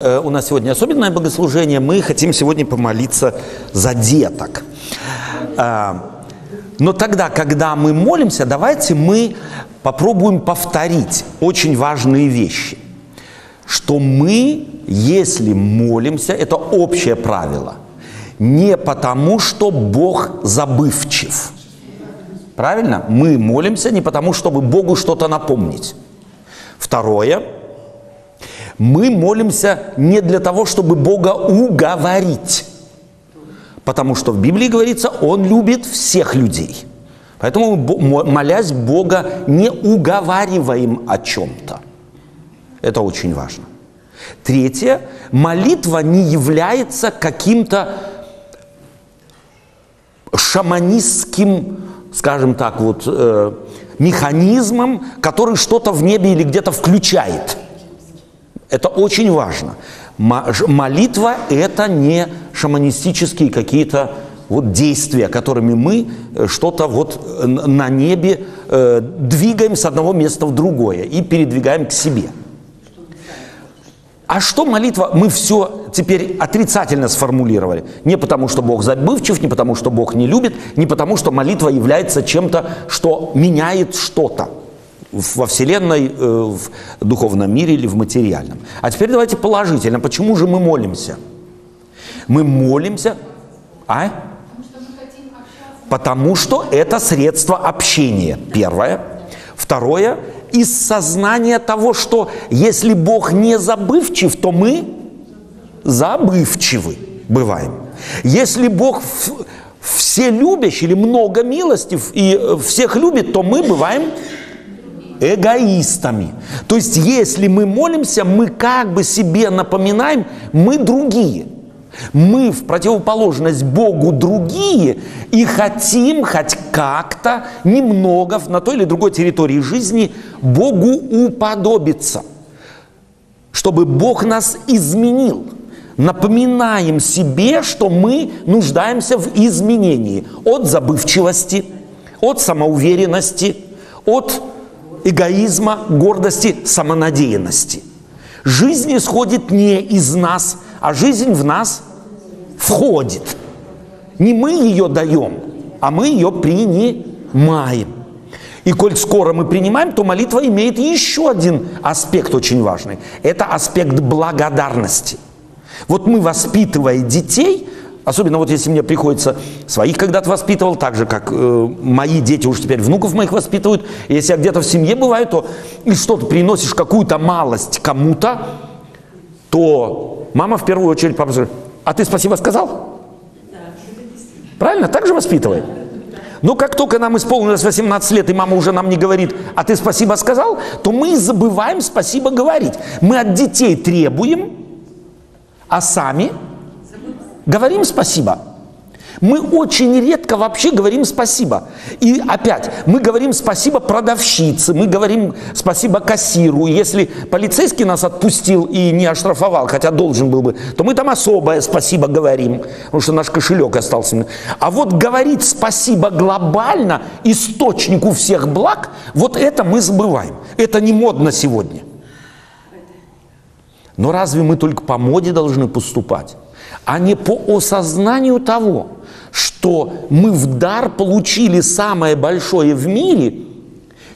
Э, у нас сегодня особенное богослужение. Мы хотим сегодня помолиться за деток. А, но тогда, когда мы молимся, давайте мы попробуем повторить очень важные вещи. Что мы, если молимся, это общее правило, не потому, что Бог забывчив. Правильно? Мы молимся не потому, чтобы Богу что-то напомнить. Второе – мы молимся не для того, чтобы Бога уговорить, потому что в Библии говорится, Он любит всех людей. Поэтому молясь Бога, не уговариваем о чем-то. Это очень важно. Третье, молитва не является каким-то шаманистским, скажем так, вот, э, механизмом, который что-то в небе или где-то включает – это очень важно. Молитва – это не шаманистические какие-то вот действия, которыми мы э, что-то вот э, на небе э, двигаем с одного места в другое и передвигаем к себе. А что молитва? Мы все теперь отрицательно сформулировали. Не потому, что Бог забывчив, не потому, что Бог не любит, не потому, что молитва является чем-то, что меняет что-то во Вселенной, э, в духовном мире или в материальном. А теперь давайте положительно. Почему же мы молимся? Мы молимся, а? Потому что это средство общения, первое. Второе, из сознания того, что если Бог не забывчив, то мы забывчивы бываем. Если Бог все любящий или много милостив и э, всех любит, то мы бываем эгоистами. То есть, если мы молимся, мы как бы себе напоминаем, мы другие. Мы в противоположность Богу другие и хотим хоть как-то немного на той или другой территории жизни Богу уподобиться, чтобы Бог нас изменил. Напоминаем себе, что мы нуждаемся в изменении от забывчивости, от самоуверенности, от эгоизма, гордости, самонадеянности. Жизнь исходит не из нас, а жизнь в нас входит. Не мы ее даем, а мы ее принимаем. И коль скоро мы принимаем, то молитва имеет еще один аспект очень важный. Это аспект благодарности. Вот мы, воспитывая детей, Особенно вот если мне приходится своих когда-то воспитывал, так же, как э, мои дети уже теперь внуков моих воспитывают. Если я где-то в семье бываю, то и что-то приносишь, какую-то малость кому-то, то мама в первую очередь папа говорит, а ты спасибо сказал? Правильно? Так же воспитывает. Но как только нам исполнилось 18 лет, и мама уже нам не говорит, а ты спасибо сказал, то мы забываем спасибо говорить. Мы от детей требуем, а сами Говорим спасибо. Мы очень редко вообще говорим спасибо. И опять, мы говорим спасибо продавщице, мы говорим спасибо кассиру. Если полицейский нас отпустил и не оштрафовал, хотя должен был бы, то мы там особое спасибо говорим, потому что наш кошелек остался. А вот говорить спасибо глобально, источнику всех благ, вот это мы забываем. Это не модно сегодня. Но разве мы только по моде должны поступать? А не по осознанию того, что мы в дар получили самое большое в мире,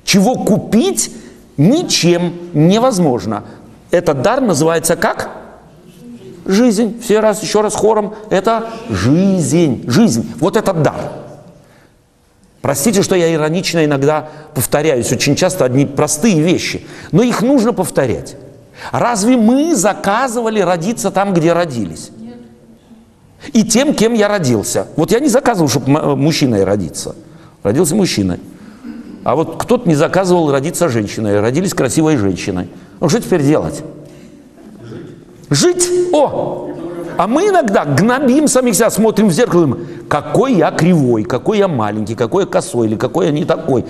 чего купить ничем невозможно. Этот дар называется как? Жизнь. Все раз, еще раз хором. Это жизнь. Жизнь. Вот этот дар. Простите, что я иронично иногда повторяюсь очень часто одни простые вещи, но их нужно повторять. Разве мы заказывали родиться там, где родились? И тем, кем я родился. Вот я не заказывал, чтобы э, мужчиной родиться. Родился мужчиной. А вот кто-то не заказывал родиться женщиной. Родились красивой женщиной. Ну что теперь делать? Жить. О! А мы иногда гнобим самих себя, смотрим в зеркало, какой я кривой, какой я маленький, какой я косой или какой я не такой.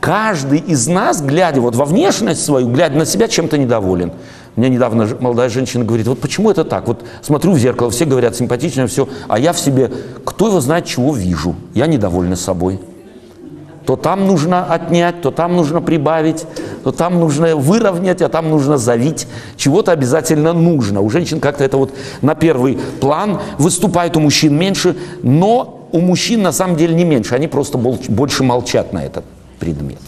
Каждый из нас, глядя вот во внешность свою, глядя на себя, чем-то недоволен. Мне недавно молодая женщина говорит, вот почему это так? Вот смотрю в зеркало, все говорят симпатично, все, а я в себе, кто его знает, чего вижу? Я недовольна собой. То там нужно отнять, то там нужно прибавить. то там нужно выровнять, а там нужно завить. Чего-то обязательно нужно. У женщин как-то это вот на первый план выступает, у мужчин меньше, но у мужчин на самом деле не меньше, они просто больше молчат на этот предмет.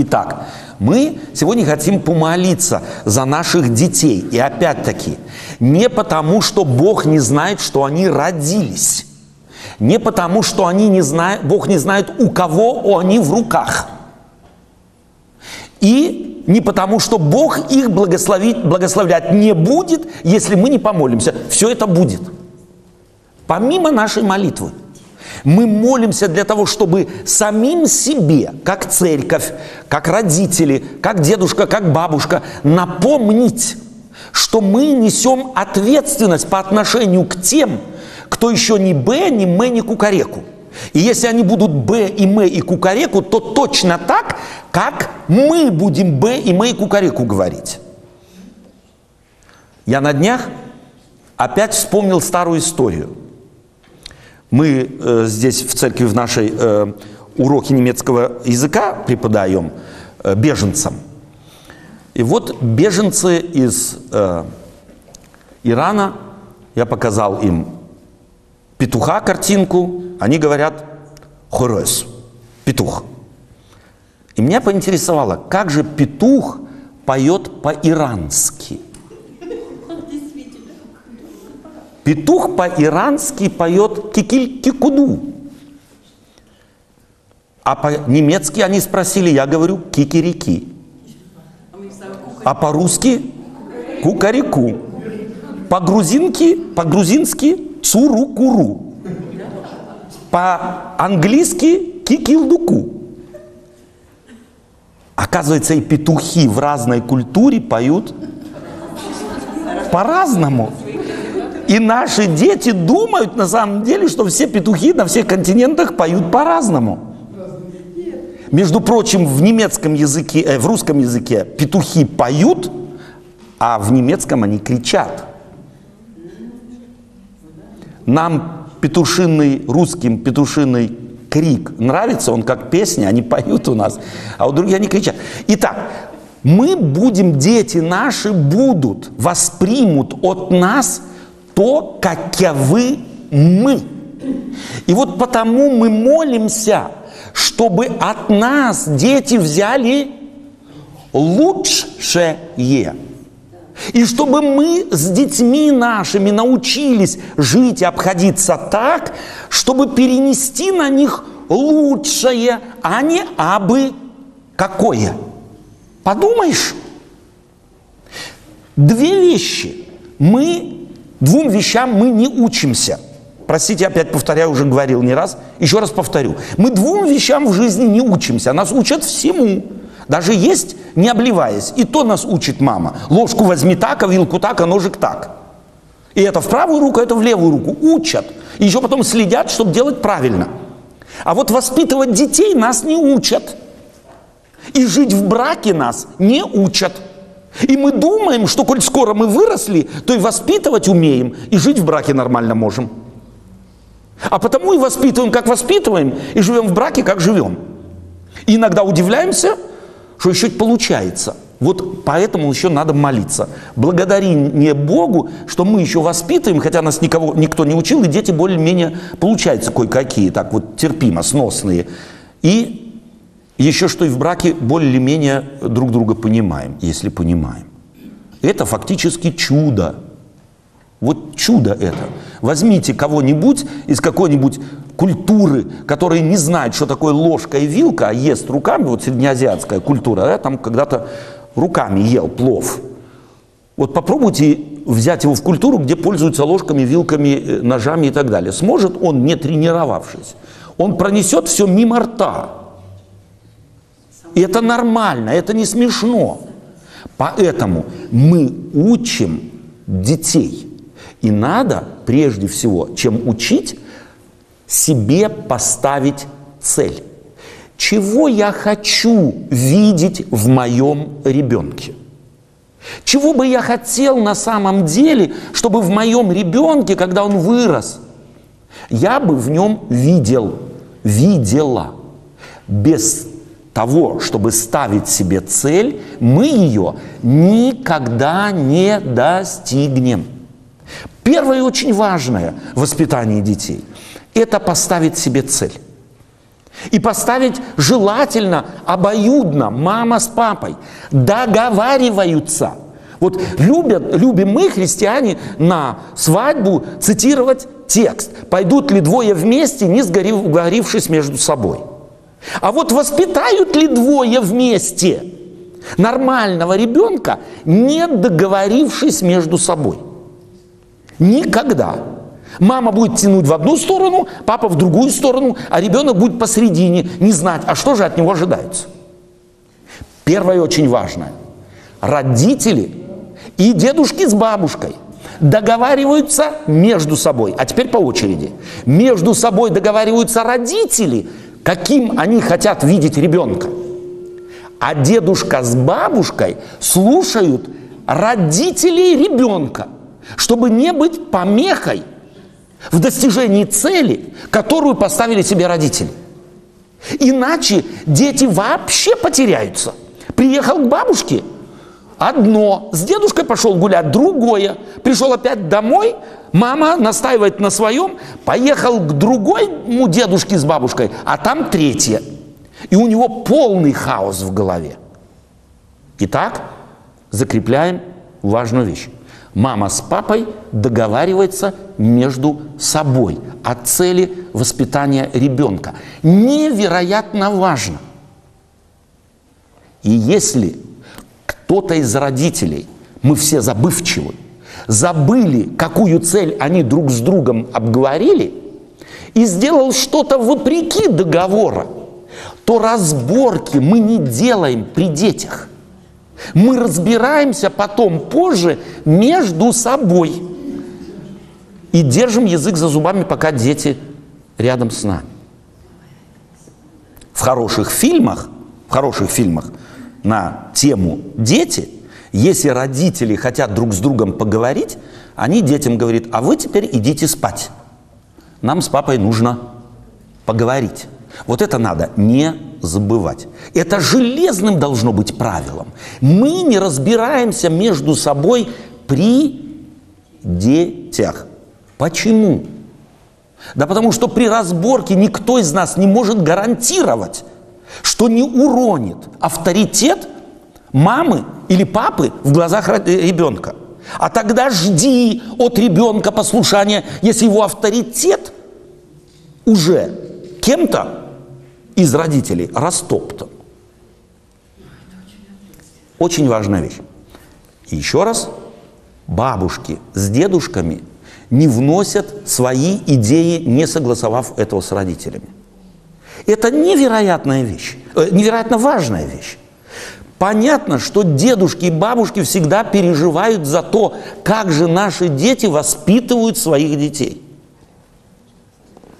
Итак, мы сегодня хотим помолиться за наших детей. И опять-таки, не потому, что Бог не знает, что они родились. Не потому, что они не знают, Бог не знает, у кого они в руках. И не потому, что Бог их благословить, благословлять не будет, если мы не помолимся. Все это будет. Помимо нашей молитвы. Мы молимся для того, чтобы самим себе, как церковь, как родители, как дедушка, как бабушка, напомнить, что мы несем ответственность по отношению к тем, кто еще не Б, не М, не Кукареку. И если они будут Б и М и Кукареку, то точно так, как мы будем Б и М и Кукареку говорить. Я на днях опять вспомнил старую историю – мы э, здесь в церкви в нашей э, уроки немецкого языка преподаем э, беженцам. И вот беженцы из э, Ирана, я показал им петуха картинку, они говорят хорес, петух. И меня поинтересовало, как же петух поет по-ирански – Петух по-ирански поет кикиль-кикуду. А по-немецки они спросили, я говорю кикирики. А по-русски кукарику. По-грузински, по-грузински цуру-куру. По-английски кикилдуку. Оказывается, и петухи в разной культуре поют по-разному. И наши дети думают на самом деле, что все петухи на всех континентах поют по-разному. Между прочим, в немецком языке, э, в русском языке петухи поют, а в немецком они кричат. Нам петушиный, русским петушиный крик нравится, он как песня, они поют у нас, а у других они кричат. Итак, мы будем, дети наши будут, воспримут от нас – то, каковы мы. И вот потому мы молимся, чтобы от нас дети взяли лучшее. И чтобы мы с детьми нашими научились жить и обходиться так, чтобы перенести на них лучшее, а не абы какое. Подумаешь, две вещи. Мы Двум вещам мы не учимся. Простите, опять повторяю, уже говорил не раз. Еще раз повторю. Мы двум вещам в жизни не учимся. Нас учат всему. Даже есть, не обливаясь. И то нас учит мама. Ложку возьми так, а вилку так, а ножик так. И это в правую руку, это в левую руку. Учат. И еще потом следят, чтобы делать правильно. А вот воспитывать детей нас не учат. И жить в браке нас не учат. И мы думаем, что коль скоро мы выросли, то и воспитывать умеем, и жить в браке нормально можем. А потому и воспитываем, как воспитываем, и живем в браке, как живем. И иногда удивляемся, что еще получается. Вот поэтому еще надо молиться. Благодари не Богу, что мы еще воспитываем, хотя нас никого, никто не учил, и дети более-менее получаются кое-какие, так вот терпимо, сносные. И еще что и в браке более-менее друг друга понимаем, если понимаем. Это фактически чудо. Вот чудо это. Возьмите кого-нибудь из какой-нибудь культуры, которая не знает, что такое ложка и вилка, а ест руками, вот среднеазиатская культура, я там когда-то руками ел плов. Вот попробуйте взять его в культуру, где пользуются ложками, вилками, э, ножами и так далее. Сможет он, не тренировавшись? Он пронесет все мимо рта. И это нормально, это не смешно. Поэтому мы учим детей. И надо, прежде всего, чем учить, себе поставить цель. Чего я хочу видеть в моем ребенке? Чего бы я хотел на самом деле, чтобы в моем ребенке, когда он вырос, я бы в нем видел, видела без того, чтобы ставить себе цель, мы ее никогда не достигнем. Первое очень важное в воспитании детей – это поставить себе цель. И поставить желательно обоюдно, мама с папой, договариваются. Вот любят, любим мы, христиане, на свадьбу цитировать текст. Пойдут ли двое вместе, не сгорившись между собой. А вот воспитают ли двое вместе нормального ребенка, не договорившись между собой? Никогда. Мама будет тянуть в одну сторону, папа в другую сторону, а ребенок будет посередине, не знать, а что же от него ожидается. Первое очень важное. Родители и дедушки с бабушкой договариваются между собой. А теперь по очереди. Между собой договариваются родители, каким они хотят видеть ребенка. А дедушка с бабушкой слушают родителей ребенка, чтобы не быть помехой – в достижении цели, которую поставили себе родители. Иначе дети вообще потеряются. Приехал к бабушке, одно, с дедушкой пошел гулять, другое. Пришел опять домой, мама настаивает на своем, поехал к другому дедушке с бабушкой, а там третье. И у него полный хаос в голове. Итак, закрепляем важную вещь. Мама с папой договариваются между собой о цели воспитания ребенка. Невероятно важно. И если кто-то из родителей, мы все забывчивы, забыли, какую цель они друг с другом обговорили, и сделал что-то вопреки договора, то разборки мы не делаем при детях – мы разбираемся потом, позже, между собой. И держим язык за зубами, пока дети рядом с нами. В хороших фильмах, в хороших фильмах на тему «Дети», если родители хотят друг с другом поговорить, они детям говорят, а вы теперь идите спать. Нам с папой нужно поговорить. Вот это надо не забывать. Это железным должно быть правилом. Мы не разбираемся между собой при детях. Почему? Да потому что при разборке никто из нас не может гарантировать, что не уронит авторитет мамы или папы в глазах ребенка. А тогда жди от ребенка послушания, если его авторитет уже кем-то из родителей растоптан. Очень важная вещь. Еще раз, бабушки с дедушками не вносят свои идеи, не согласовав этого с родителями. Это невероятная вещь, э, невероятно важная вещь. Понятно, что дедушки и бабушки всегда переживают за то, как же наши дети воспитывают своих детей.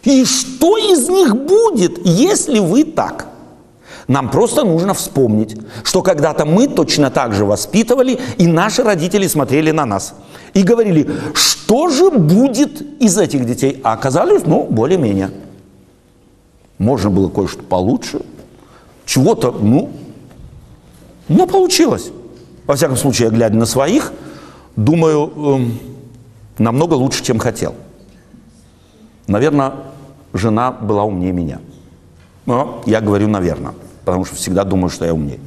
И что из них будет, если вы так? Нам просто нужно вспомнить, что когда-то мы точно так же воспитывали, и наши родители смотрели на нас. И говорили, что же будет из этих детей? А оказалось, ну, более-менее. Можно было кое-что получше, чего-то, ну, но получилось. Во всяком случае, глядя на своих, думаю, эм, намного лучше, чем хотел. Наверное, жена была умнее меня. Но я говорю, наверное, потому что всегда думаю, что я умнее.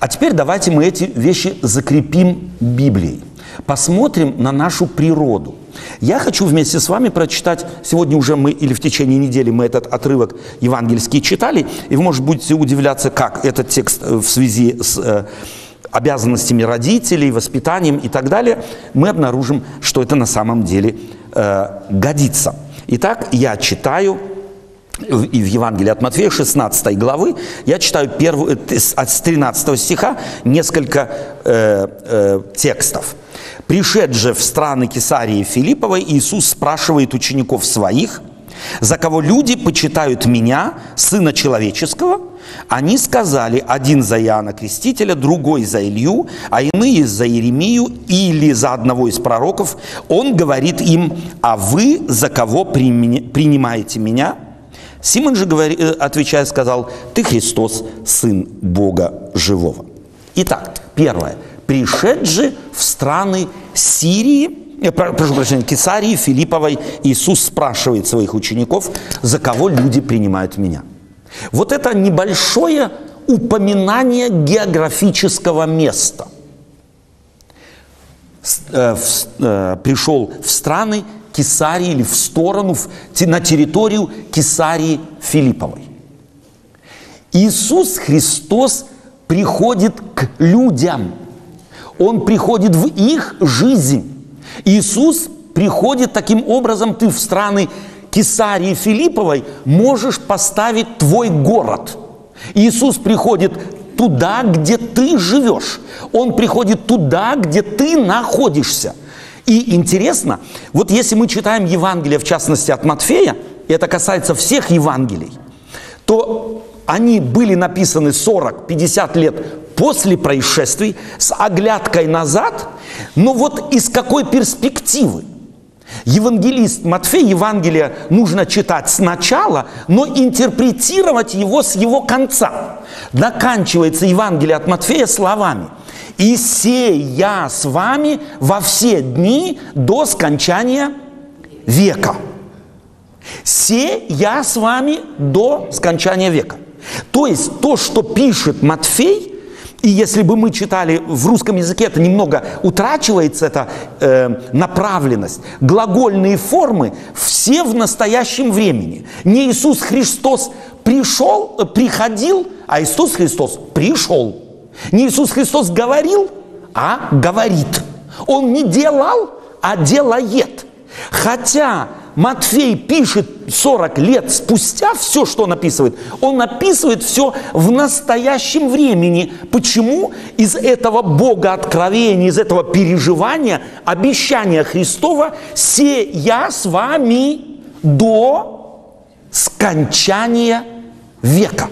А теперь давайте мы эти вещи закрепим Библией. Посмотрим на нашу природу. Я хочу вместе с вами прочитать, сегодня уже мы, или в течение недели мы этот отрывок евангельский читали, и вы, может, будете удивляться, как этот текст э, в связи с э, обязанностями родителей, воспитанием и так далее, мы обнаружим, что это на самом деле э, годится. Итак, я читаю и в Евангелии от Матфея 16 главы, я читаю первую, э, с 13 стиха несколько э, э, текстов. «Пришед же в страны Кесарии Филипповой, Иисус спрашивает учеников своих – за кого люди почитают меня, Сына Человеческого, они сказали, один за Иоанна Крестителя, другой за Илью, а иные за Иеремию или за одного из пророков. Он говорит им, а вы за кого принимаете меня? Симон же, э, отвечая, сказал, ты Христос, Сын Бога Живого. Итак, первое. Пришед же в страны Сирии, э, прошу прощения, Кесарии, Филипповой, Иисус спрашивает своих учеников, за кого люди принимают меня. Вот это небольшое упоминание географического места. Э, э, пришел в страны Кесарии или в сторону, на территорию Кесарии Филипповой. Иисус Христос приходит к людям. Он приходит в их жизнь. Иисус приходит таким образом, ты в страны Кесарии Филипповой можешь поставить твой город. Иисус приходит туда, где ты живешь. Он приходит туда, где ты находишься. И интересно, вот если мы читаем Евангелие, в частности от Матфея, и это касается всех Евангелий, то они были написаны 40-50 лет после происшествий с оглядкой назад, но вот из какой перспективы? Евангелист Матфей, Евангелие нужно читать сначала, но интерпретировать его с его конца. Заканчивается Евангелие от Матфея словами «И сея с вами во все дни до скончания века». «Се я с вами до скончания века». То есть то, что пишет Матфей – и если бы мы читали в русском языке, это немного утрачивается, эта э, направленность. Глагольные формы все в настоящем времени. Не Иисус Христос пришел, э, приходил, а Иисус Христос пришел. Не Иисус Христос говорил, а говорит. Он не делал, а делает. Хотя Матфей пишет 40 лет спустя все, что он описывает, он описывает все в настоящем времени. Почему? Из этого Бога откровения, из этого переживания, обещания Христова, «Се я с вами до скончания века».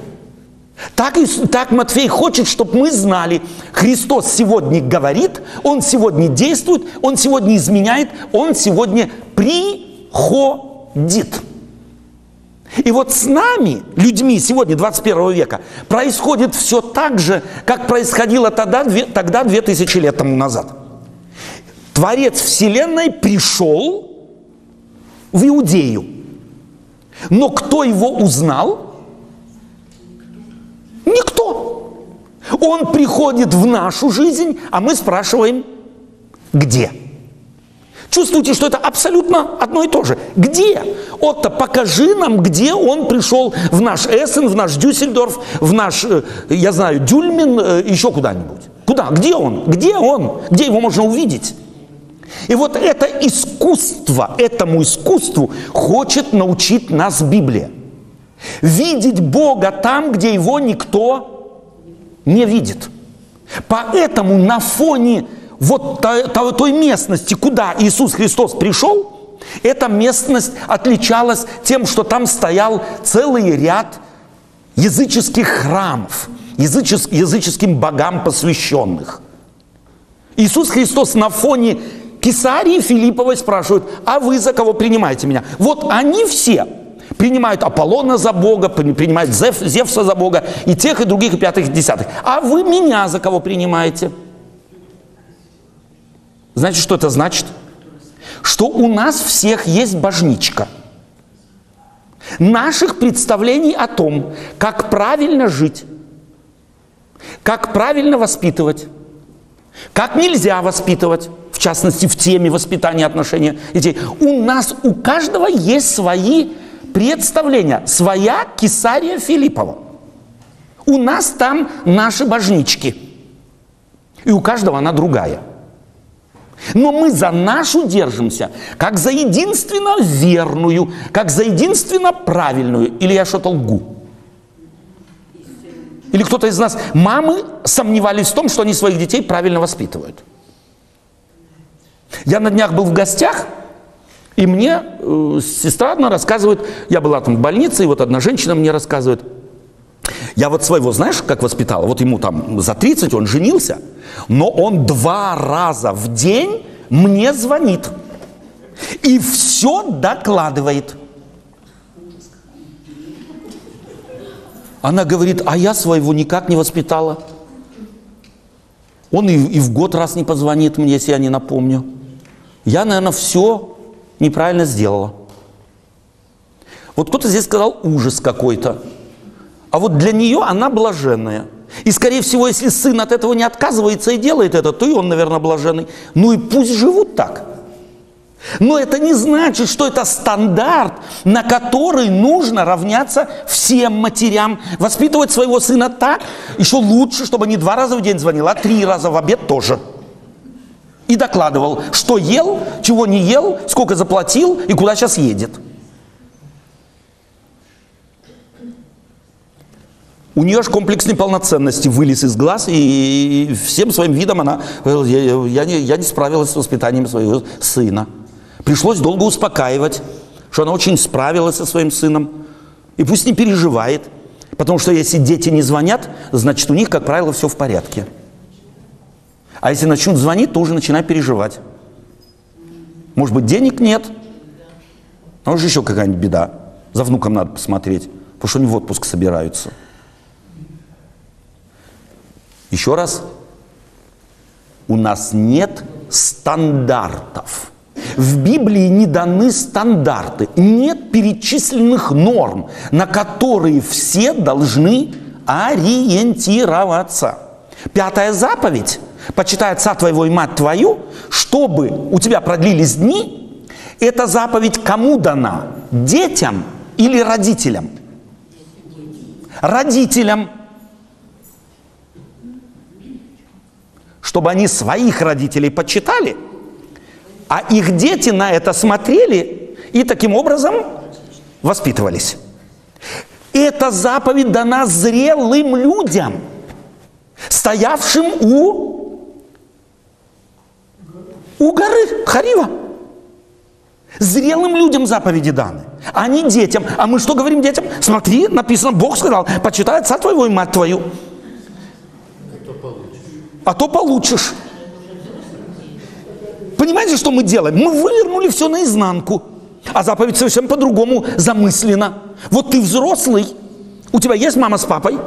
Так, и, так Матфей хочет, чтобы мы знали, Христос сегодня говорит, Он сегодня действует, Он сегодня изменяет, Он сегодня при ходит. И вот с нами, людьми сегодня, 21 века, происходит все так же, как происходило тогда, тогда 2000 лет тому назад. Творец Вселенной пришел в Иудею. Но кто его узнал? Никто. Он приходит в нашу жизнь, а мы спрашиваем, где? Чувствуете, что это абсолютно одно и то же. Где? Отто, покажи нам, где он пришел в наш Эссен, в наш Дюссельдорф, в наш, э, я знаю, Дюльмин, э, еще куда-нибудь. Куда? Где он? Где он? Где его можно увидеть? И вот это искусство, этому искусству хочет научить нас Библия. Видеть Бога там, где его никто не видит. Поэтому на фоне вот той, местности, куда Иисус Христос пришел, эта местность отличалась тем, что там стоял целый ряд языческих храмов, язычес, языческим богам посвященных. Иисус Христос на фоне Кесарии Филипповой спрашивает, а вы за кого принимаете меня? Вот они все принимают Аполлона за Бога, принимают Зевса за Бога, и тех, и других, и пятых, и десятых. А вы меня за кого принимаете? Знаете, что это значит? Что у нас всех есть божничка. Наших представлений о том, как правильно жить, как правильно воспитывать, как нельзя воспитывать, в частности, в теме воспитания отношения детей. У нас, у каждого есть свои представления, своя Кесария Филиппова. У нас там наши божнички. И у каждого она другая – но мы за нашу держимся, как за единственно верную, как за единственно правильную. Или я что-то лгу? Или кто-то из нас, мамы сомневались в том, что они своих детей правильно воспитывают. Я на днях был в гостях, и мне э, сестра одна рассказывает, я была там в больнице, и вот одна женщина мне рассказывает, я вот своего, знаешь, как воспитала? Вот ему там за 30, он женился, но он два раза в день мне звонит и все докладывает. Она говорит, а я своего никак не воспитала. Он и, и в год раз не позвонит мне, если я не напомню. Я, наверное, все неправильно сделала. Вот кто-то здесь сказал ужас какой-то. А вот для нее она блаженная. И, скорее всего, если сын от этого не отказывается и делает это, то и он, наверное, блаженный. Ну и пусть живут так. Но это не значит, что это стандарт, на который нужно равняться всем матерям. Воспитывать своего сына так, еще лучше, чтобы не два раза в день звонил, а три раза в обед тоже. И докладывал, что ел, чего не ел, сколько заплатил и куда сейчас едет. У нее аж комплекс неполноценности вылез из глаз, и всем своим видом она, я, я, не, я не справилась с воспитанием своего сына. Пришлось долго успокаивать, что она очень справилась со своим сыном. И пусть не переживает, потому что если дети не звонят, значит у них, как правило, все в порядке. А если начнут звонить, то уже начинай переживать. Может быть, денег нет, а может еще какая-нибудь беда. За внуком надо посмотреть, потому что они в отпуск собираются. Еще раз, у нас нет стандартов. В Библии не даны стандарты, нет перечисленных норм, на которые все должны ориентироваться. Пятая заповедь «Почитай отца твоего и мать твою, чтобы у тебя продлились дни» эта заповедь кому дана? Детям или родителям? Родителям – чтобы они своих родителей почитали, а их дети на это смотрели и таким образом воспитывались. Эта заповедь дана зрелым людям, стоявшим у, у горы Харива. Зрелым людям заповеди даны, а не детям. А мы что говорим детям? Смотри, написано, Бог сказал, почитай отца твоего и мать твою а то получишь. Понимаете, что мы делаем? Мы вывернули все наизнанку. А заповедь совершенно по-другому замыслена. Вот ты взрослый, у тебя есть мама с папой,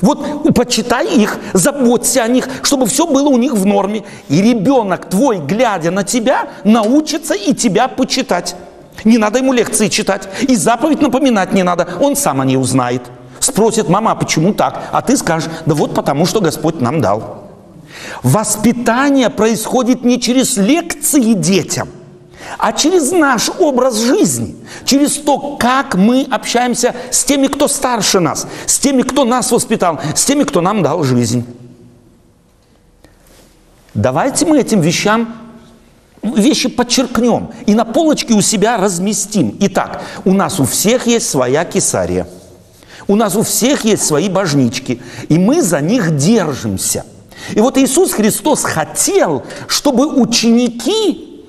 вот почитай их, заботься о них, чтобы все было у них в норме. И ребенок твой, глядя на тебя, научится и тебя почитать. Не надо ему лекции читать. И заповедь напоминать не надо. Он сам о ней узнает. Спросит, мама, а почему так? А ты скажешь, да вот потому, что Господь нам дал. Воспитание происходит не через лекции детям, а через наш образ жизни, через то, как мы общаемся с теми, кто старше нас, с теми, кто нас воспитал, с теми, кто нам дал жизнь. Давайте мы этим вещам вещи подчеркнем и на полочке у себя разместим. Итак, у нас у всех есть своя кесария. У нас у всех есть свои божнички, и мы за них держимся – и вот Иисус Христос хотел, чтобы ученики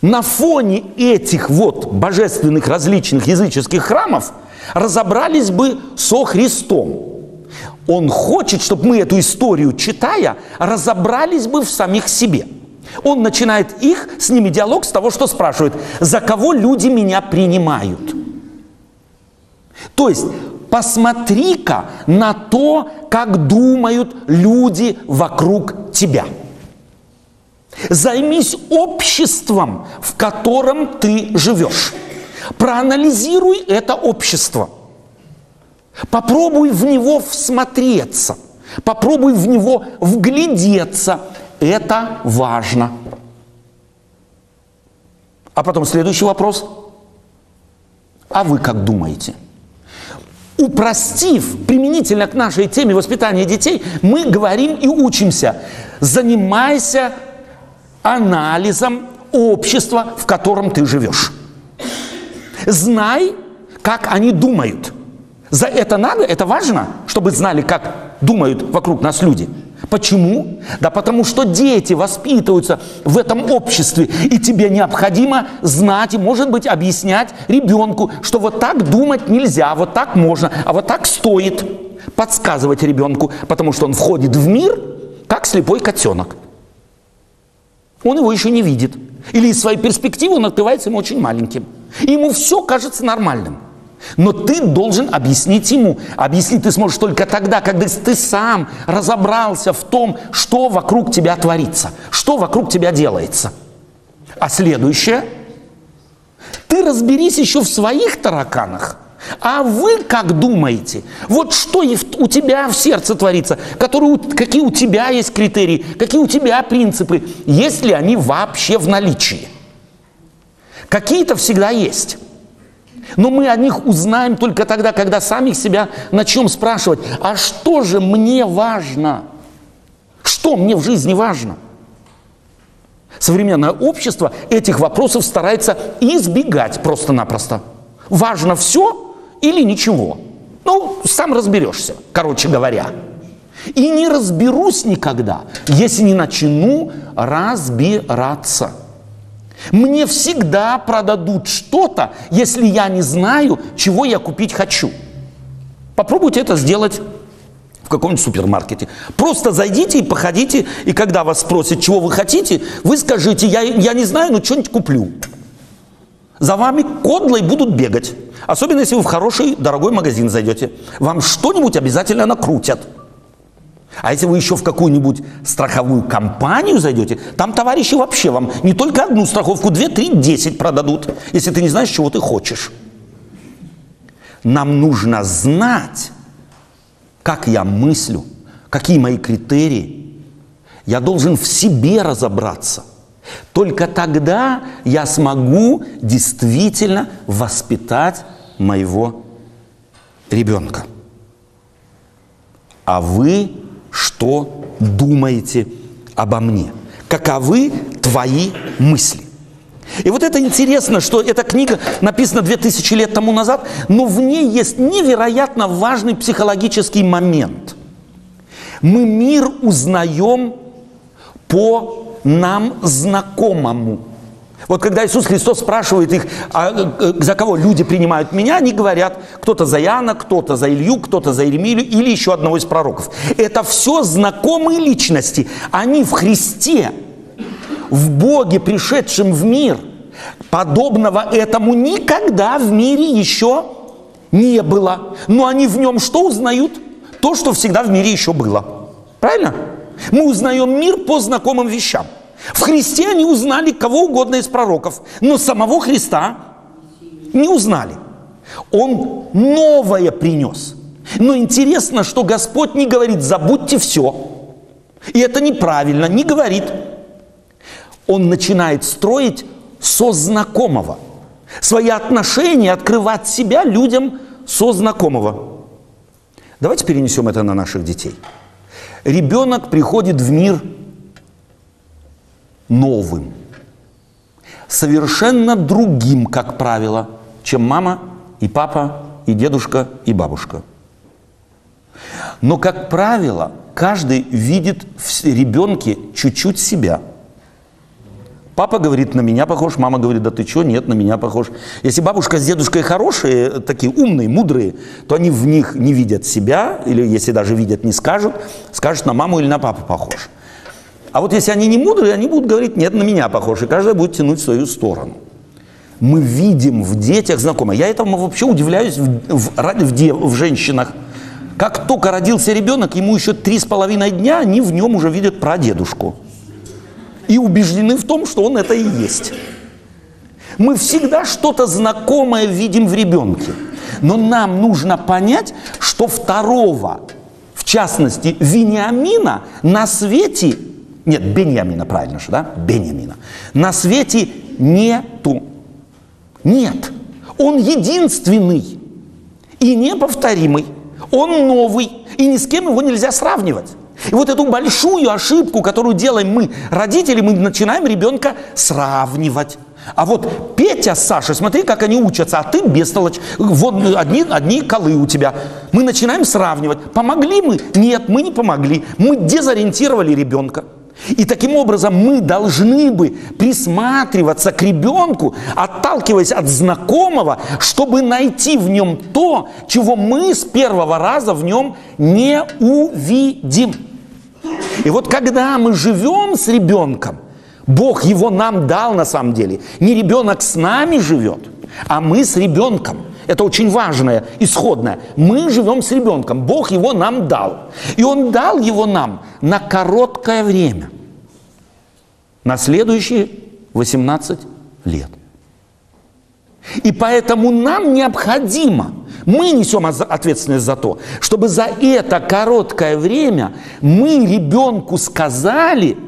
на фоне этих вот божественных различных языческих храмов разобрались бы со Христом. Он хочет, чтобы мы эту историю, читая, разобрались бы в самих себе. Он начинает их, с ними диалог с того, что спрашивает, за кого люди меня принимают. То есть посмотри-ка на то, как думают люди вокруг тебя. Займись обществом, в котором ты живешь. Проанализируй это общество. Попробуй в него всмотреться. Попробуй в него вглядеться. Это важно. А потом следующий вопрос. А вы как думаете? Упростив применительно к нашей теме воспитания детей, мы говорим и учимся. Занимайся анализом общества, в котором ты живешь. Знай, как они думают. За это надо, это важно, чтобы знали, как думают вокруг нас люди – Почему? Да потому что дети воспитываются в этом обществе, и тебе необходимо знать и, может быть, объяснять ребенку, что вот так думать нельзя, вот так можно, а вот так стоит. Подсказывать ребенку, потому что он входит в мир, как слепой котенок. Он его еще не видит. Или из своей перспективы он открывается ему очень маленьким. И ему все кажется нормальным. Но ты должен объяснить ему. Объяснить ты сможешь только тогда, когда ты сам разобрался в том, что вокруг тебя творится, что вокруг тебя делается. А следующее, ты разберись еще в своих тараканах. А вы как думаете? Вот что у тебя в сердце творится? Которые, какие у тебя есть критерии? Какие у тебя принципы? Есть ли они вообще в наличии? Какие-то всегда есть. Но мы о них узнаем только тогда, когда сами себя начнем спрашивать, а что же мне важно? Что мне в жизни важно? Современное общество этих вопросов старается избегать просто-напросто. Важно все или ничего? Ну, сам разберешься, короче говоря. И не разберусь никогда, если не начну разбираться. Мне всегда продадут что-то, если я не знаю, чего я купить хочу. Попробуйте это сделать в каком-нибудь супермаркете. Просто зайдите и походите, и когда вас спросят, чего вы хотите, вы скажите, я, я не знаю, но что-нибудь куплю. За вами кодлой будут бегать. Особенно, если вы в хороший, дорогой магазин зайдете. Вам что-нибудь обязательно накрутят. А если вы еще в какую-нибудь страховую компанию зайдете, там товарищи вообще вам не только одну страховку, две, три, десять продадут, если ты не знаешь, чего ты хочешь. Нам нужно знать, как я мыслю, какие мои критерии. Я должен в себе разобраться. Только тогда я смогу действительно воспитать моего ребенка. А вы что думаете обо мне? Каковы твои мысли? И вот это интересно, что эта книга написана 2000 лет тому назад, но в ней есть невероятно важный психологический момент. Мы мир узнаем по нам знакомому. Вот когда Иисус Христос спрашивает их, а э, за кого люди принимают меня, они говорят, кто-то за Иоанна, кто-то за Илью, кто-то за Иеремию или еще одного из пророков. Это все знакомые личности. Они в Христе, в Боге, пришедшем в мир. Подобного этому никогда в мире еще не было. Но они в нем что узнают? То, что всегда в мире еще было. Правильно? Мы узнаем мир по знакомым вещам. В Христе они узнали кого угодно из пророков, но самого Христа не узнали. Он новое принес. Но интересно, что Господь не говорит, забудьте все. И это неправильно, не говорит. Он начинает строить со знакомого. Свои отношения, открывать себя людям со знакомого. Давайте перенесем это на наших детей. Ребенок приходит в мир новым, совершенно другим, как правило, чем мама и папа, и дедушка, и бабушка. Но, как правило, каждый видит в ребенке чуть-чуть себя. Папа говорит, на меня похож, мама говорит, да ты что, нет, на меня похож. Если бабушка с дедушкой хорошие, такие умные, мудрые, то они в них не видят себя, или если даже видят, не скажут, скажут, на маму или на папу похож. А вот если они не мудрые, они будут говорить, нет, на меня похож, и каждый будет тянуть в свою сторону. Мы видим в детях знакомые. Я этому вообще удивляюсь в, в, в, дев, в женщинах. Как только родился ребенок, ему еще три с половиной дня, они в нем уже видят прадедушку. И убеждены в том, что он это и есть. Мы всегда что-то знакомое видим в ребенке. Но нам нужно понять, что второго, в частности, Вениамина на свете нет, Беньямина, правильно же, да? Беньямина. На свете нету. Нет. Он единственный и неповторимый. Он новый, и ни с кем его нельзя сравнивать. И вот эту большую ошибку, которую делаем мы, родители, мы начинаем ребенка сравнивать. А вот Петя с Сашей, смотри, как они учатся, а ты бестолочь, вот одни, одни колы у тебя. Мы начинаем сравнивать. Помогли мы? Нет, мы не помогли. Мы дезориентировали ребенка. И таким образом мы должны бы присматриваться к ребенку, отталкиваясь от знакомого, чтобы найти в нем то, чего мы с первого раза в нем не увидим. И вот когда мы живем с ребенком, Бог его нам дал на самом деле. Не ребенок с нами живет, а мы с ребенком. Это очень важное, исходное. Мы живем с ребенком, Бог его нам дал. И Он дал его нам на короткое время. На следующие 18 лет. И поэтому нам необходимо, мы несем ответственность за то, чтобы за это короткое время мы ребенку сказали,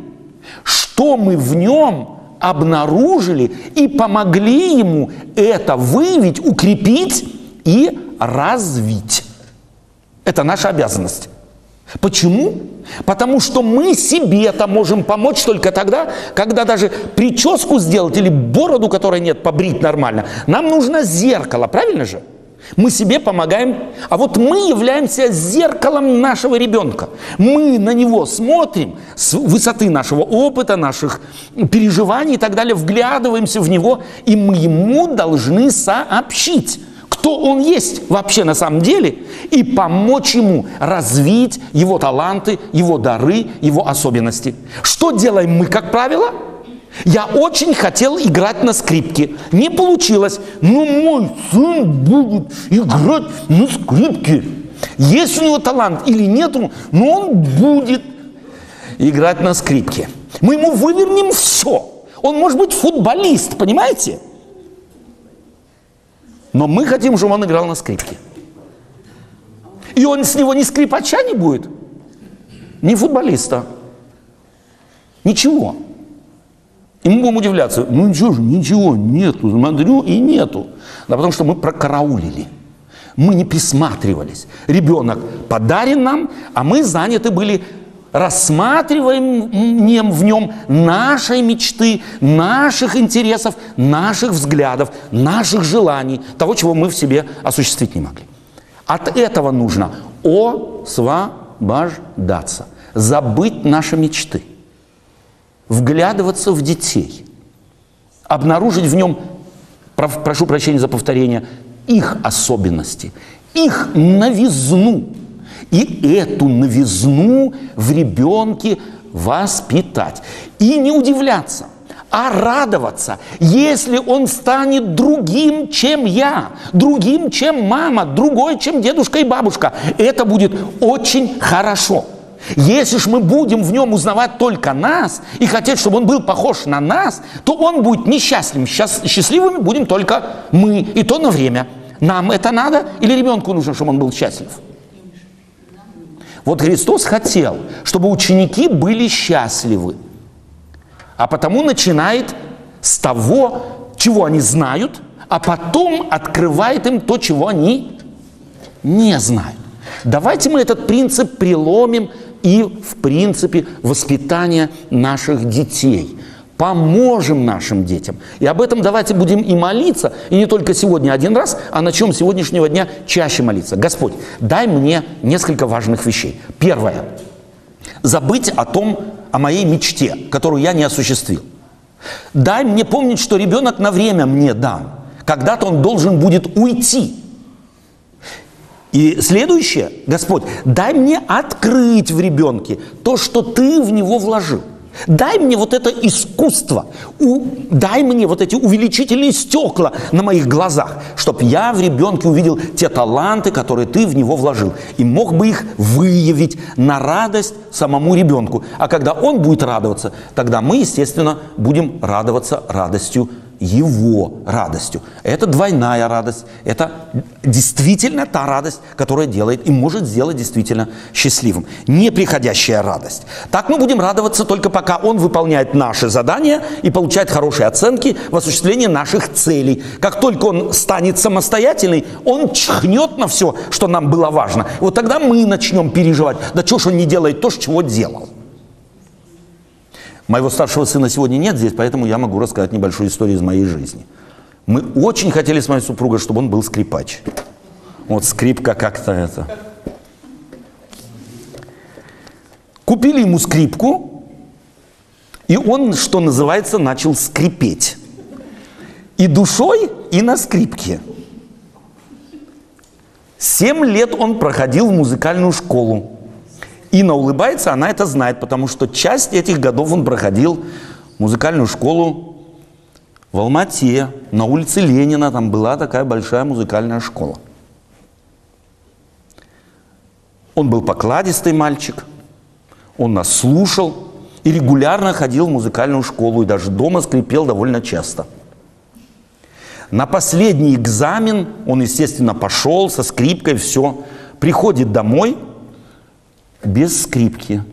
что мы в нем обнаружили и помогли ему это выявить, укрепить и развить. Это наша обязанность. Почему? Потому что мы себе-то можем помочь только тогда, когда даже прическу сделать или бороду, которой нет, побрить нормально. Нам нужно зеркало, правильно же? Мы себе помогаем, а вот мы являемся зеркалом нашего ребенка. Мы на него смотрим с высоты нашего опыта, наших переживаний и так далее, вглядываемся в него, и мы ему должны сообщить, кто он есть вообще на самом деле, и помочь ему развить его таланты, его дары, его особенности. Что делаем мы, как правило? Я очень хотел играть на скрипке. Не получилось. Но мой сын будет играть на скрипке. Есть у него талант или нет, но он будет играть на скрипке. Мы ему вывернем все. Он может быть футболист, понимаете? Но мы хотим, чтобы он играл на скрипке. И он с него ни скрипача не будет, ни футболиста. Ничего. И мы будем удивляться, ну ничего же, ничего нету, смотрю и нету. Да потому что мы прокараулили. Мы не присматривались. Ребенок подарен нам, а мы заняты были рассматриваем в нем нашей мечты, наших интересов, наших взглядов, наших желаний, того, чего мы в себе осуществить не могли. От этого нужно освобождаться, забыть наши мечты – вглядываться в детей, обнаружить в нем, прошу прощения за повторение, их особенности, их новизну. И эту новизну в ребенке воспитать. И не удивляться, а радоваться, если он станет другим, чем я, другим, чем мама, другой, чем дедушка и бабушка. Это будет очень хорошо. Если ж мы будем в нем узнавать только нас и хотеть, чтобы он был похож на нас, то он будет несчастливым. Счастливыми будем только мы, и то на время. Нам это надо или ребенку нужно, чтобы он был счастлив? Вот Христос хотел, чтобы ученики были счастливы. А потому начинает с того, чего они знают, а потом открывает им то, чего они не знают. Давайте мы этот принцип приломим и, в принципе, воспитание наших детей. Поможем нашим детям. И об этом давайте будем и молиться, и не только сегодня один раз, а начнем сегодняшнего дня чаще молиться. Господь, дай мне несколько важных вещей. Первое. Забыть о том, о моей мечте, которую я не осуществил. Дай мне помнить, что ребенок на время мне дан. Когда-то он должен будет уйти и следующее, Господь, дай мне открыть в ребенке то, что Ты в него вложил. Дай мне вот это искусство, у, дай мне вот эти увеличительные стекла на моих глазах, чтобы я в ребенке увидел те таланты, которые ты в него вложил, и мог бы их выявить на радость самому ребенку. А когда он будет радоваться, тогда мы, естественно, будем радоваться радостью его радостью. Это двойная радость. Это действительно та радость, которая делает и может сделать действительно счастливым. Неприходящая радость. Так мы будем радоваться только пока он выполняет наши задания и получает хорошие оценки в осуществлении наших целей. Как только он станет самостоятельный, он чхнет на все, что нам было важно. Вот тогда мы начнем переживать, да что ж он не делает то, чего делал. Моего старшего сына сегодня нет здесь, поэтому я могу рассказать небольшую историю из моей жизни. Мы очень хотели с моей супругой, чтобы он был скрипач. Вот скрипка как-то это. Купили ему скрипку, и он, что называется, начал скрипеть. И душой, и на скрипке. Семь лет он проходил в музыкальную школу. Инна улыбается, она это знает, потому что часть этих годов он проходил музыкальную школу В Алмате, на улице Ленина, там была такая большая музыкальная школа. Он был покладистый мальчик, он нас слушал и регулярно ходил в музыкальную школу, и даже дома скрипел довольно часто. На последний экзамен он, естественно, пошел со скрипкой, все. Приходит домой без скрипки.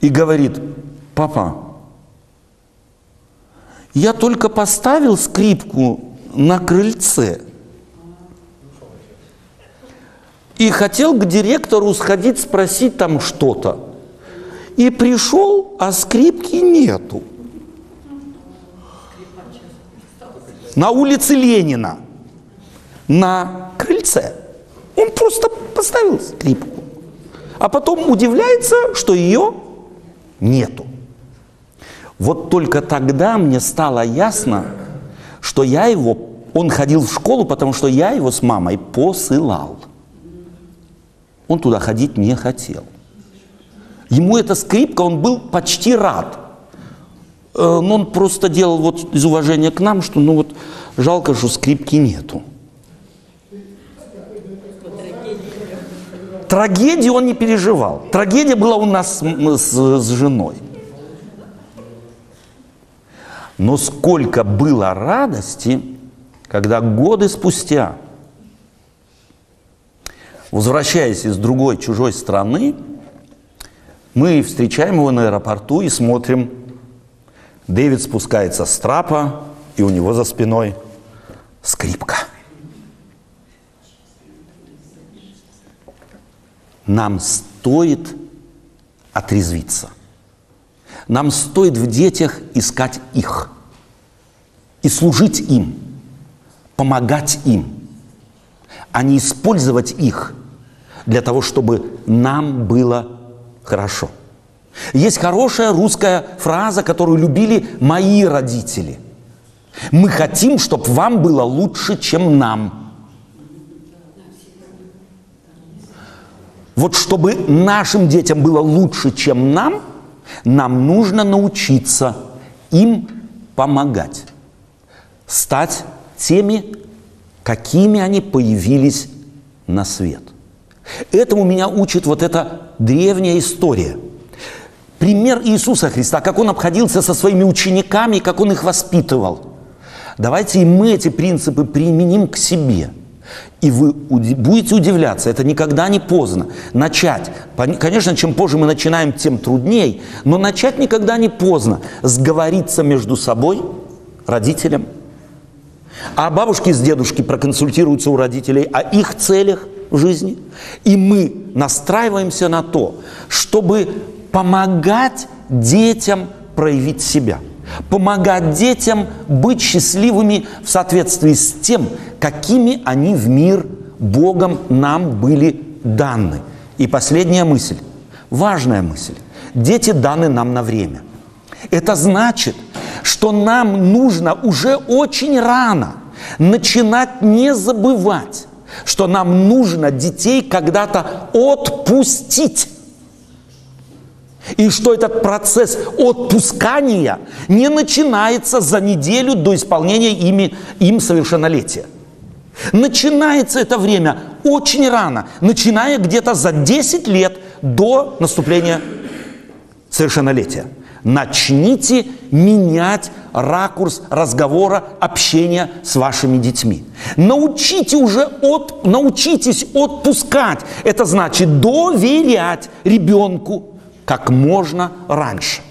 И говорит, папа, я только поставил скрипку на крыльце – и хотел к директору сходить спросить там что-то. И пришел, а скрипки нету. На улице Ленина, на крыльце. Он просто поставил скрипку. А потом удивляется, что ее нету. Вот только тогда мне стало ясно, что я его, он ходил в школу, потому что я его с мамой посылал. Он туда ходить не хотел. Ему эта скрипка, он был почти рад. Э, но он просто делал вот из уважения к нам, что ну вот жалко, что скрипки нету. Трагедии он не переживал. Трагедия была у нас с, с, с женой. Но сколько было радости, когда годы спустя Возвращаясь из другой чужой страны, мы встречаем его на аэропорту и смотрим. Дэвид спускается с трапа, и у него за спиной скрипка. Нам стоит отрезвиться. Нам стоит в детях искать их и служить им, помогать им, а не использовать их – для того, чтобы нам было хорошо. Есть хорошая русская фраза, которую любили мои родители. Мы хотим, чтобы вам было лучше, чем нам. Вот чтобы нашим детям было лучше, чем нам, нам нужно научиться им помогать, стать теми, какими они появились на свет. Этому меня учит вот эта древняя история. Пример Иисуса Христа, как Он обходился со своими учениками, как Он их воспитывал. Давайте и мы эти принципы применим к себе. И вы будете удивляться, это никогда не поздно. Начать. Конечно, чем позже мы начинаем, тем трудней, но начать никогда не поздно. Сговориться между собой, родителям. А бабушки с дедушки проконсультируются у родителей о их целях, в жизни. И мы настраиваемся на то, чтобы помогать детям проявить себя. Помогать детям быть счастливыми в соответствии с тем, какими они в мир Богом нам были даны. И последняя мысль, важная мысль. Дети даны нам на время. Это значит, что нам нужно уже очень рано начинать не забывать что нам нужно детей когда-то отпустить. И что этот процесс отпускания не начинается за неделю до исполнения ими, им совершеннолетия. Начинается это время очень рано, начиная где-то за 10 лет до наступления совершеннолетия. Начните менять ракурс разговора, общения с вашими детьми. Научите уже от, научитесь отпускать. Это значит доверять ребенку как можно раньше.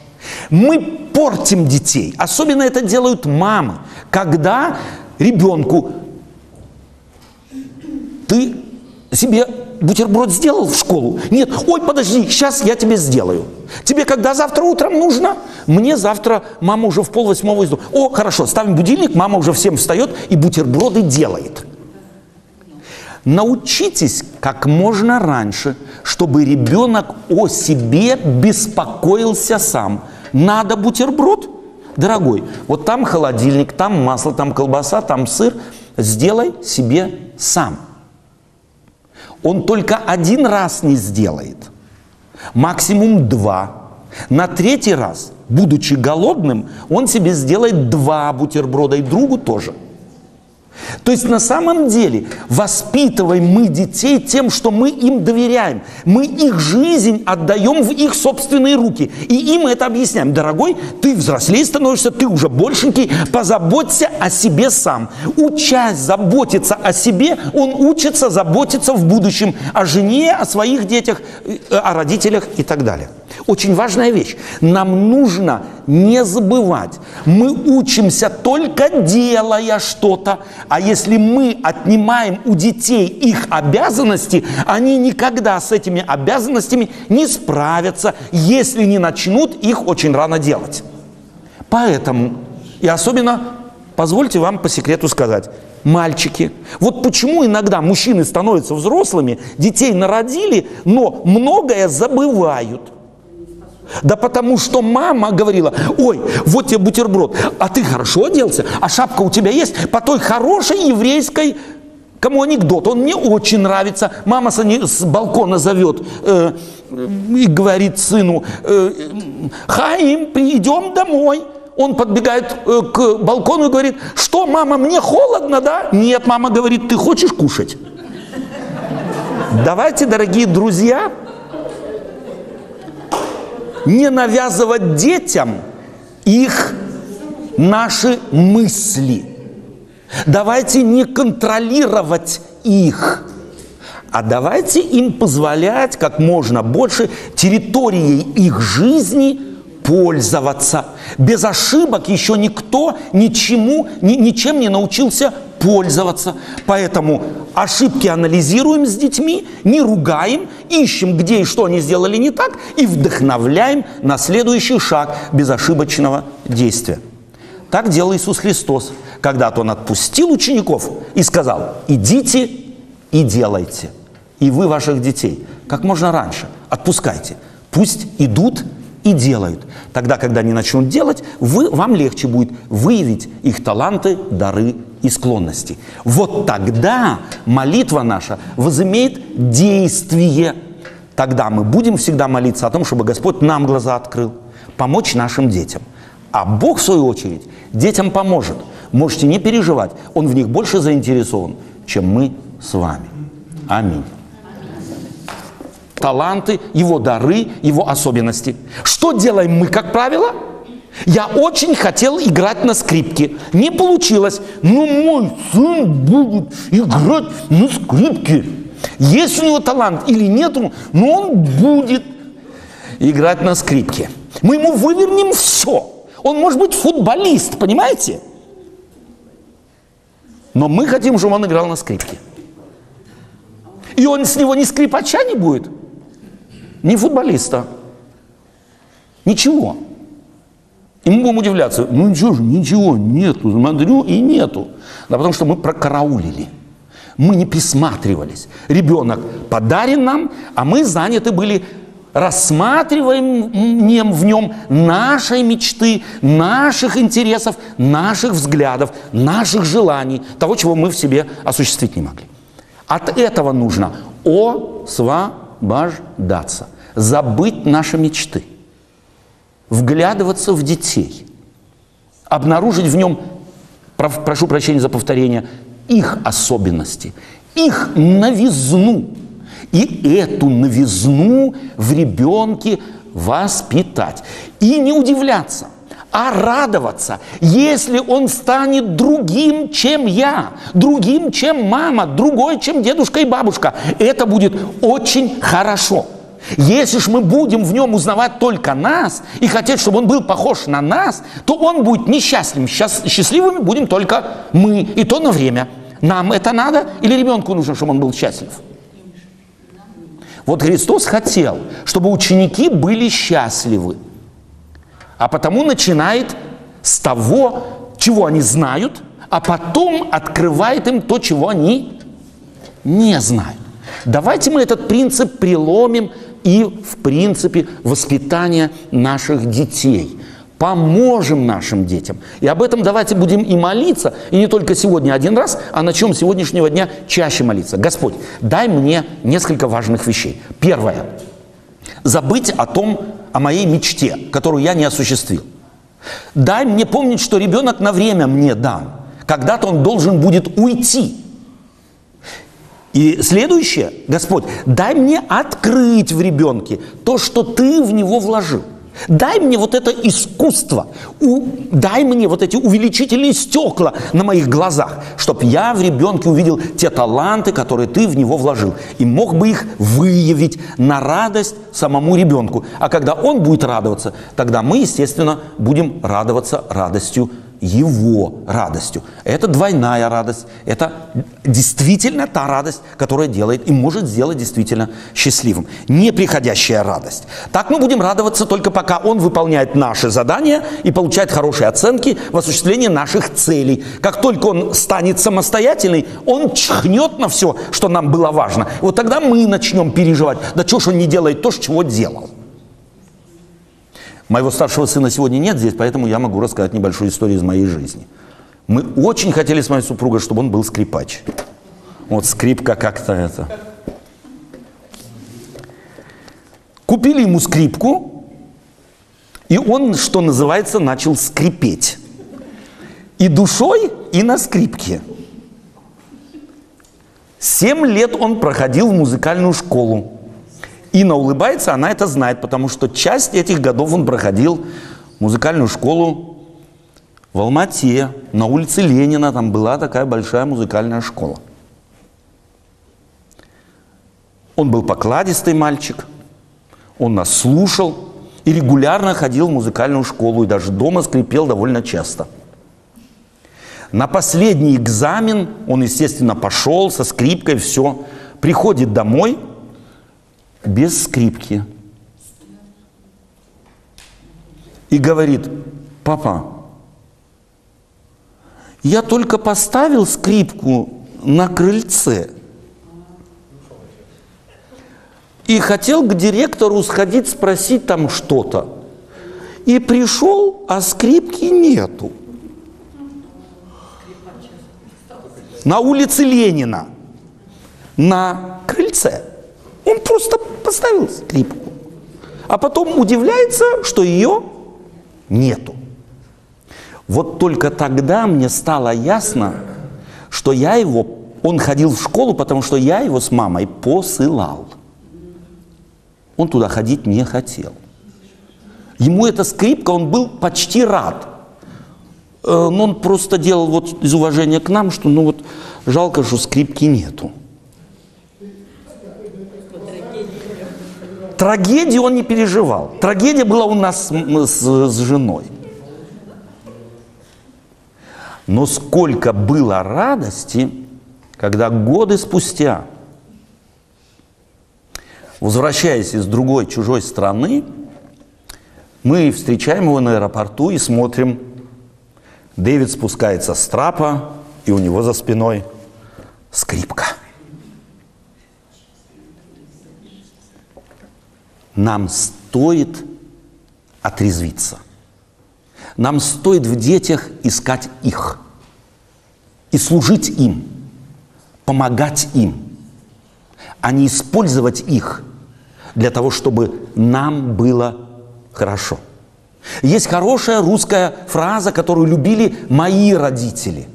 Мы портим детей. Особенно это делают мамы. Когда ребенку ты себе бутерброд сделал в школу? Нет, ой, подожди, сейчас я тебе сделаю. Тебе когда завтра утром нужно? Мне завтра мама уже в пол восьмого из О, хорошо, ставим будильник, мама уже всем встает и бутерброды делает. Научитесь как можно раньше, чтобы ребенок о себе беспокоился сам. Надо бутерброд? Дорогой, вот там холодильник, там масло, там колбаса, там сыр. Сделай себе сам – он только один раз не сделает, максимум два. На третий раз, будучи голодным, он себе сделает два бутерброда и другу тоже – то есть на самом деле воспитываем мы детей тем, что мы им доверяем. Мы их жизнь отдаем в их собственные руки. И им это объясняем. Дорогой, ты взрослее становишься, ты уже большенький, позаботься о себе сам. Учась заботиться о себе, он учится заботиться в будущем о жене, о своих детях, э, о родителях и так далее. Очень важная вещь. Нам нужно не забывать. Мы учимся только делая что-то. А если мы отнимаем у детей их обязанности, они никогда с этими обязанностями не справятся, если не начнут их очень рано делать. Поэтому, и особенно, позвольте вам по секрету сказать, мальчики. Вот почему иногда мужчины становятся взрослыми, детей народили, но многое забывают – да потому что мама говорила, ой, вот тебе бутерброд, а ты хорошо оделся, а шапка у тебя есть по той хорошей еврейской Кому анекдот? Он мне очень нравится. Мама с балкона зовет э, и говорит сыну, э, Хаим, идем домой. Он подбегает э, к балкону и говорит, что, мама, мне холодно, да? Нет, мама говорит, ты хочешь кушать? Давайте, дорогие друзья, не навязывать детям их наши мысли. Давайте не контролировать их, а давайте им позволять как можно больше территорией их жизни пользоваться. Без ошибок еще никто ничему, ни, ничем не научился пользоваться. Поэтому ошибки анализируем с детьми, не ругаем, ищем, где и что они сделали не так, и вдохновляем на следующий шаг безошибочного действия. Так делал Иисус Христос. Когда-то Он отпустил учеников и сказал, идите и делайте. И вы ваших детей как можно раньше отпускайте. Пусть идут и делают. Тогда, когда они начнут делать, вы, вам легче будет выявить их таланты, дары и склонности. Вот тогда молитва наша возымеет действие. Тогда мы будем всегда молиться о том, чтобы Господь нам глаза открыл, помочь нашим детям. А Бог, в свою очередь, детям поможет. Можете не переживать, Он в них больше заинтересован, чем мы с вами. Аминь таланты, его дары, его особенности. Что делаем мы, как правило? Я очень хотел играть на скрипке. Не получилось. Но мой сын будет играть на скрипке. Есть у него талант или нет, но он будет играть на скрипке. Мы ему вывернем все. Он может быть футболист, понимаете? Но мы хотим, чтобы он играл на скрипке. И он с него ни скрипача не будет – ни футболиста. Ничего. И мы будем удивляться, ну ничего же, ничего нету, смотрю и нету. Да потому что мы прокараулили. Мы не присматривались. Ребенок подарен нам, а мы заняты были рассматриваем в нем нашей мечты, наших интересов, наших взглядов, наших желаний, того, чего мы в себе осуществить не могли. От этого нужно освобождаться, забыть наши мечты, вглядываться в детей, обнаружить в нем, прошу прощения за повторение, их особенности, их новизну. И эту новизну в ребенке воспитать. И не удивляться – а радоваться, если он станет другим, чем я, другим, чем мама, другой, чем дедушка и бабушка. Это будет очень хорошо. Если ж мы будем в нем узнавать только нас и хотеть, чтобы он был похож на нас, то он будет несчастливым. Счастливыми будем только мы, и то на время. Нам это надо или ребенку нужно, чтобы он был счастлив? Вот Христос хотел, чтобы ученики были счастливы а потому начинает с того, чего они знают, а потом открывает им то, чего они не знают. Давайте мы этот принцип приломим и в принципе воспитания наших детей. Поможем нашим детям. И об этом давайте будем и молиться, и не только сегодня один раз, а начнем сегодняшнего дня чаще молиться. Господь, дай мне несколько важных вещей. Первое. Забыть о том, о моей мечте, которую я не осуществил. Дай мне помнить, что ребенок на время мне дан. Когда-то он должен будет уйти. И следующее, Господь, дай мне открыть в ребенке то, что ты в него вложил. Дай мне вот это искусство, у, дай мне вот эти увеличительные стекла на моих глазах, чтобы я в ребенке увидел те таланты, которые ты в него вложил, и мог бы их выявить на радость самому ребенку. А когда он будет радоваться, тогда мы, естественно, будем радоваться радостью его радостью. Это двойная радость. Это действительно та радость, которая делает и может сделать действительно счастливым. Неприходящая радость. Так мы будем радоваться только пока он выполняет наши задания и получает хорошие оценки в осуществлении наших целей. Как только он станет самостоятельный, он чхнет на все, что нам было важно. Вот тогда мы начнем переживать, да что ж он не делает то, чего делал. Моего старшего сына сегодня нет здесь, поэтому я могу рассказать небольшую историю из моей жизни. Мы очень хотели с моей супругой, чтобы он был скрипач. Вот скрипка как-то это. Купили ему скрипку, и он, что называется, начал скрипеть. И душой, и на скрипке. Семь лет он проходил в музыкальную школу. Инна улыбается, она это знает, потому что часть этих годов он проходил музыкальную школу в Алмате, на улице Ленина, там была такая большая музыкальная школа. Он был покладистый мальчик, он нас слушал и регулярно ходил в музыкальную школу, и даже дома скрипел довольно часто. На последний экзамен он, естественно, пошел со скрипкой, все. Приходит домой – без скрипки. И говорит, папа, я только поставил скрипку на крыльце и хотел к директору сходить спросить там что-то. И пришел, а скрипки нету. На улице Ленина, на крыльце. Он просто поставил скрипку. А потом удивляется, что ее нету. Вот только тогда мне стало ясно, что я его, он ходил в школу, потому что я его с мамой посылал. Он туда ходить не хотел. Ему эта скрипка, он был почти рад. Э, но он просто делал вот из уважения к нам, что ну вот жалко, что скрипки нету. Трагедии он не переживал. Трагедия была у нас с, с женой. Но сколько было радости, когда годы спустя, возвращаясь из другой чужой страны, мы встречаем его на аэропорту и смотрим, Дэвид спускается с трапа, и у него за спиной скрипка. Нам стоит отрезвиться. Нам стоит в детях искать их и служить им, помогать им, а не использовать их для того, чтобы нам было хорошо. Есть хорошая русская фраза, которую любили мои родители.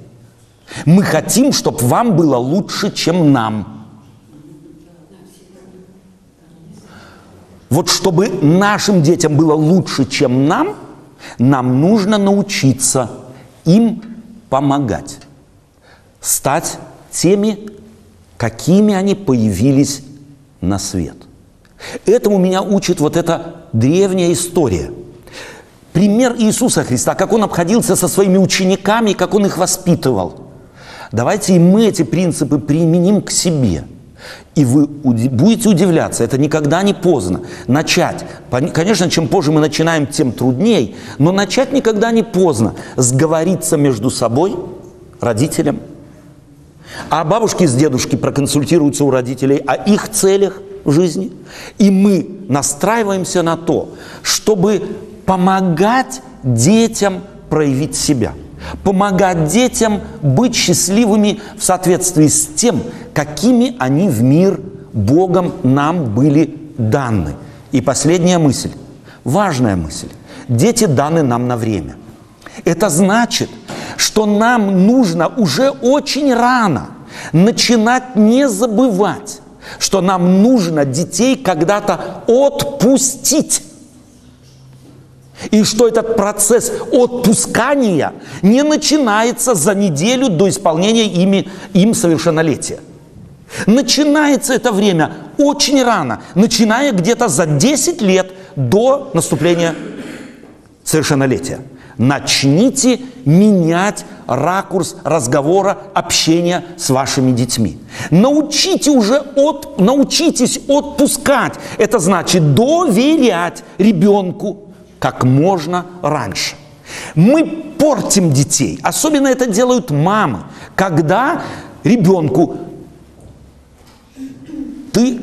Мы хотим, чтобы вам было лучше, чем нам – Вот чтобы нашим детям было лучше, чем нам, нам нужно научиться им помогать, стать теми, какими они появились на свет. Этому меня учит вот эта древняя история. Пример Иисуса Христа, как Он обходился со своими учениками, как Он их воспитывал. Давайте и мы эти принципы применим к себе – и вы будете удивляться, это никогда не поздно. Начать. Конечно, чем позже мы начинаем, тем труднее, но начать никогда не поздно. Сговориться между собой, родителям. А бабушки с дедушки проконсультируются у родителей о их целях в жизни. И мы настраиваемся на то, чтобы помогать детям проявить себя – помогать детям быть счастливыми в соответствии с тем, какими они в мир Богом нам были даны. И последняя мысль. Важная мысль. Дети даны нам на время. Это значит, что нам нужно уже очень рано начинать не забывать, что нам нужно детей когда-то отпустить. И что этот процесс отпускания не начинается за неделю до исполнения ими, им совершеннолетия. Начинается это время очень рано, начиная где-то за 10 лет до наступления совершеннолетия. Начните менять ракурс разговора, общения с вашими детьми. Научите уже от, научитесь отпускать. Это значит доверять ребенку как можно раньше. Мы портим детей. Особенно это делают мамы, когда ребенку ты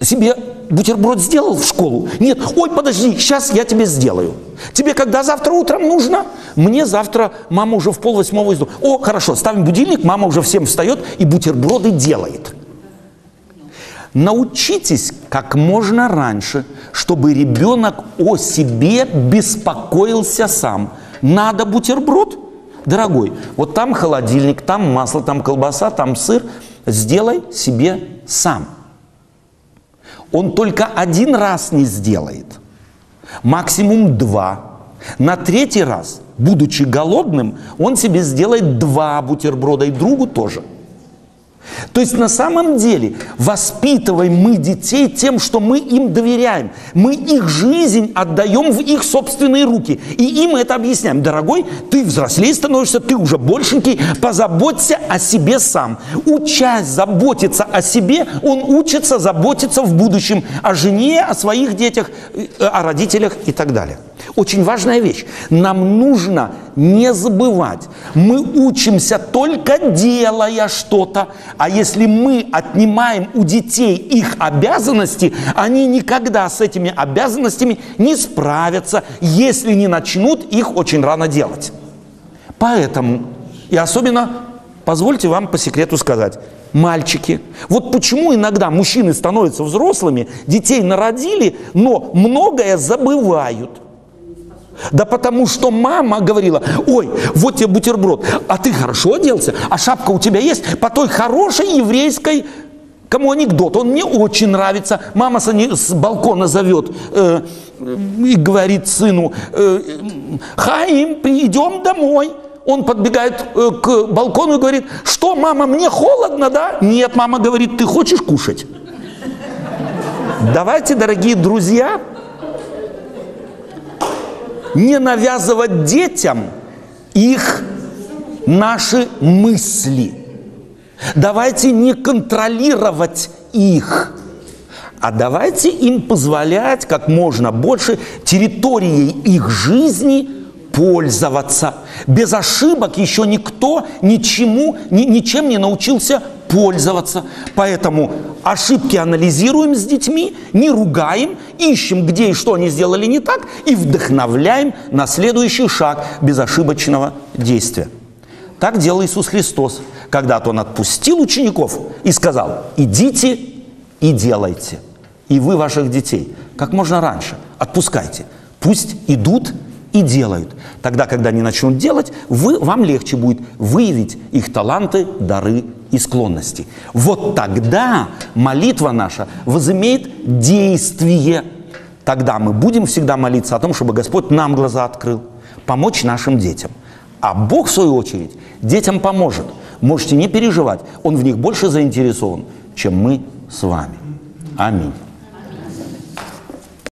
себе бутерброд сделал в школу? Нет, ой, подожди, сейчас я тебе сделаю. Тебе когда завтра утром нужно? Мне завтра мама уже в пол восьмого из О, хорошо, ставим будильник, мама уже всем встает и бутерброды делает. Научитесь как можно раньше, чтобы ребенок о себе беспокоился сам. Надо бутерброд? Дорогой, вот там холодильник, там масло, там колбаса, там сыр. Сделай себе сам. Он только один раз не сделает, максимум два. На третий раз, будучи голодным, он себе сделает два бутерброда и другу тоже – то есть на самом деле воспитываем мы детей тем, что мы им доверяем. Мы их жизнь отдаем в их собственные руки. И им это объясняем. Дорогой, ты взрослее становишься, ты уже большенький, позаботься о себе сам. Учась заботиться о себе, он учится заботиться в будущем о жене, о своих детях, э, о родителях и так далее. Очень важная вещь. Нам нужно не забывать. Мы учимся только делая что-то. А если мы отнимаем у детей их обязанности, они никогда с этими обязанностями не справятся, если не начнут их очень рано делать. Поэтому, и особенно, позвольте вам по секрету сказать, мальчики. Вот почему иногда мужчины становятся взрослыми, детей народили, но многое забывают – да потому что мама говорила, ой, вот тебе бутерброд, а ты хорошо оделся, а шапка у тебя есть по той хорошей еврейской Кому анекдот? Он мне очень нравится. Мама с балкона зовет э, и говорит сыну, э, Хаим, идем домой. Он подбегает э, к балкону и говорит, что, мама, мне холодно, да? Нет, мама говорит, ты хочешь кушать? Давайте, дорогие друзья, не навязывать детям их наши мысли. Давайте не контролировать их, а давайте им позволять как можно больше территорией их жизни пользоваться. Без ошибок еще никто ничему, ни, ничем не научился пользоваться. Поэтому ошибки анализируем с детьми, не ругаем, ищем, где и что они сделали не так, и вдохновляем на следующий шаг безошибочного действия. Так делал Иисус Христос. Когда-то Он отпустил учеников и сказал, идите и делайте. И вы ваших детей как можно раньше отпускайте. Пусть идут и делают. Тогда, когда они начнут делать, вы, вам легче будет выявить их таланты, дары и склонности. Вот тогда молитва наша возымеет действие. Тогда мы будем всегда молиться о том, чтобы Господь нам глаза открыл, помочь нашим детям. А Бог, в свою очередь, детям поможет. Можете не переживать, Он в них больше заинтересован, чем мы с вами. Аминь.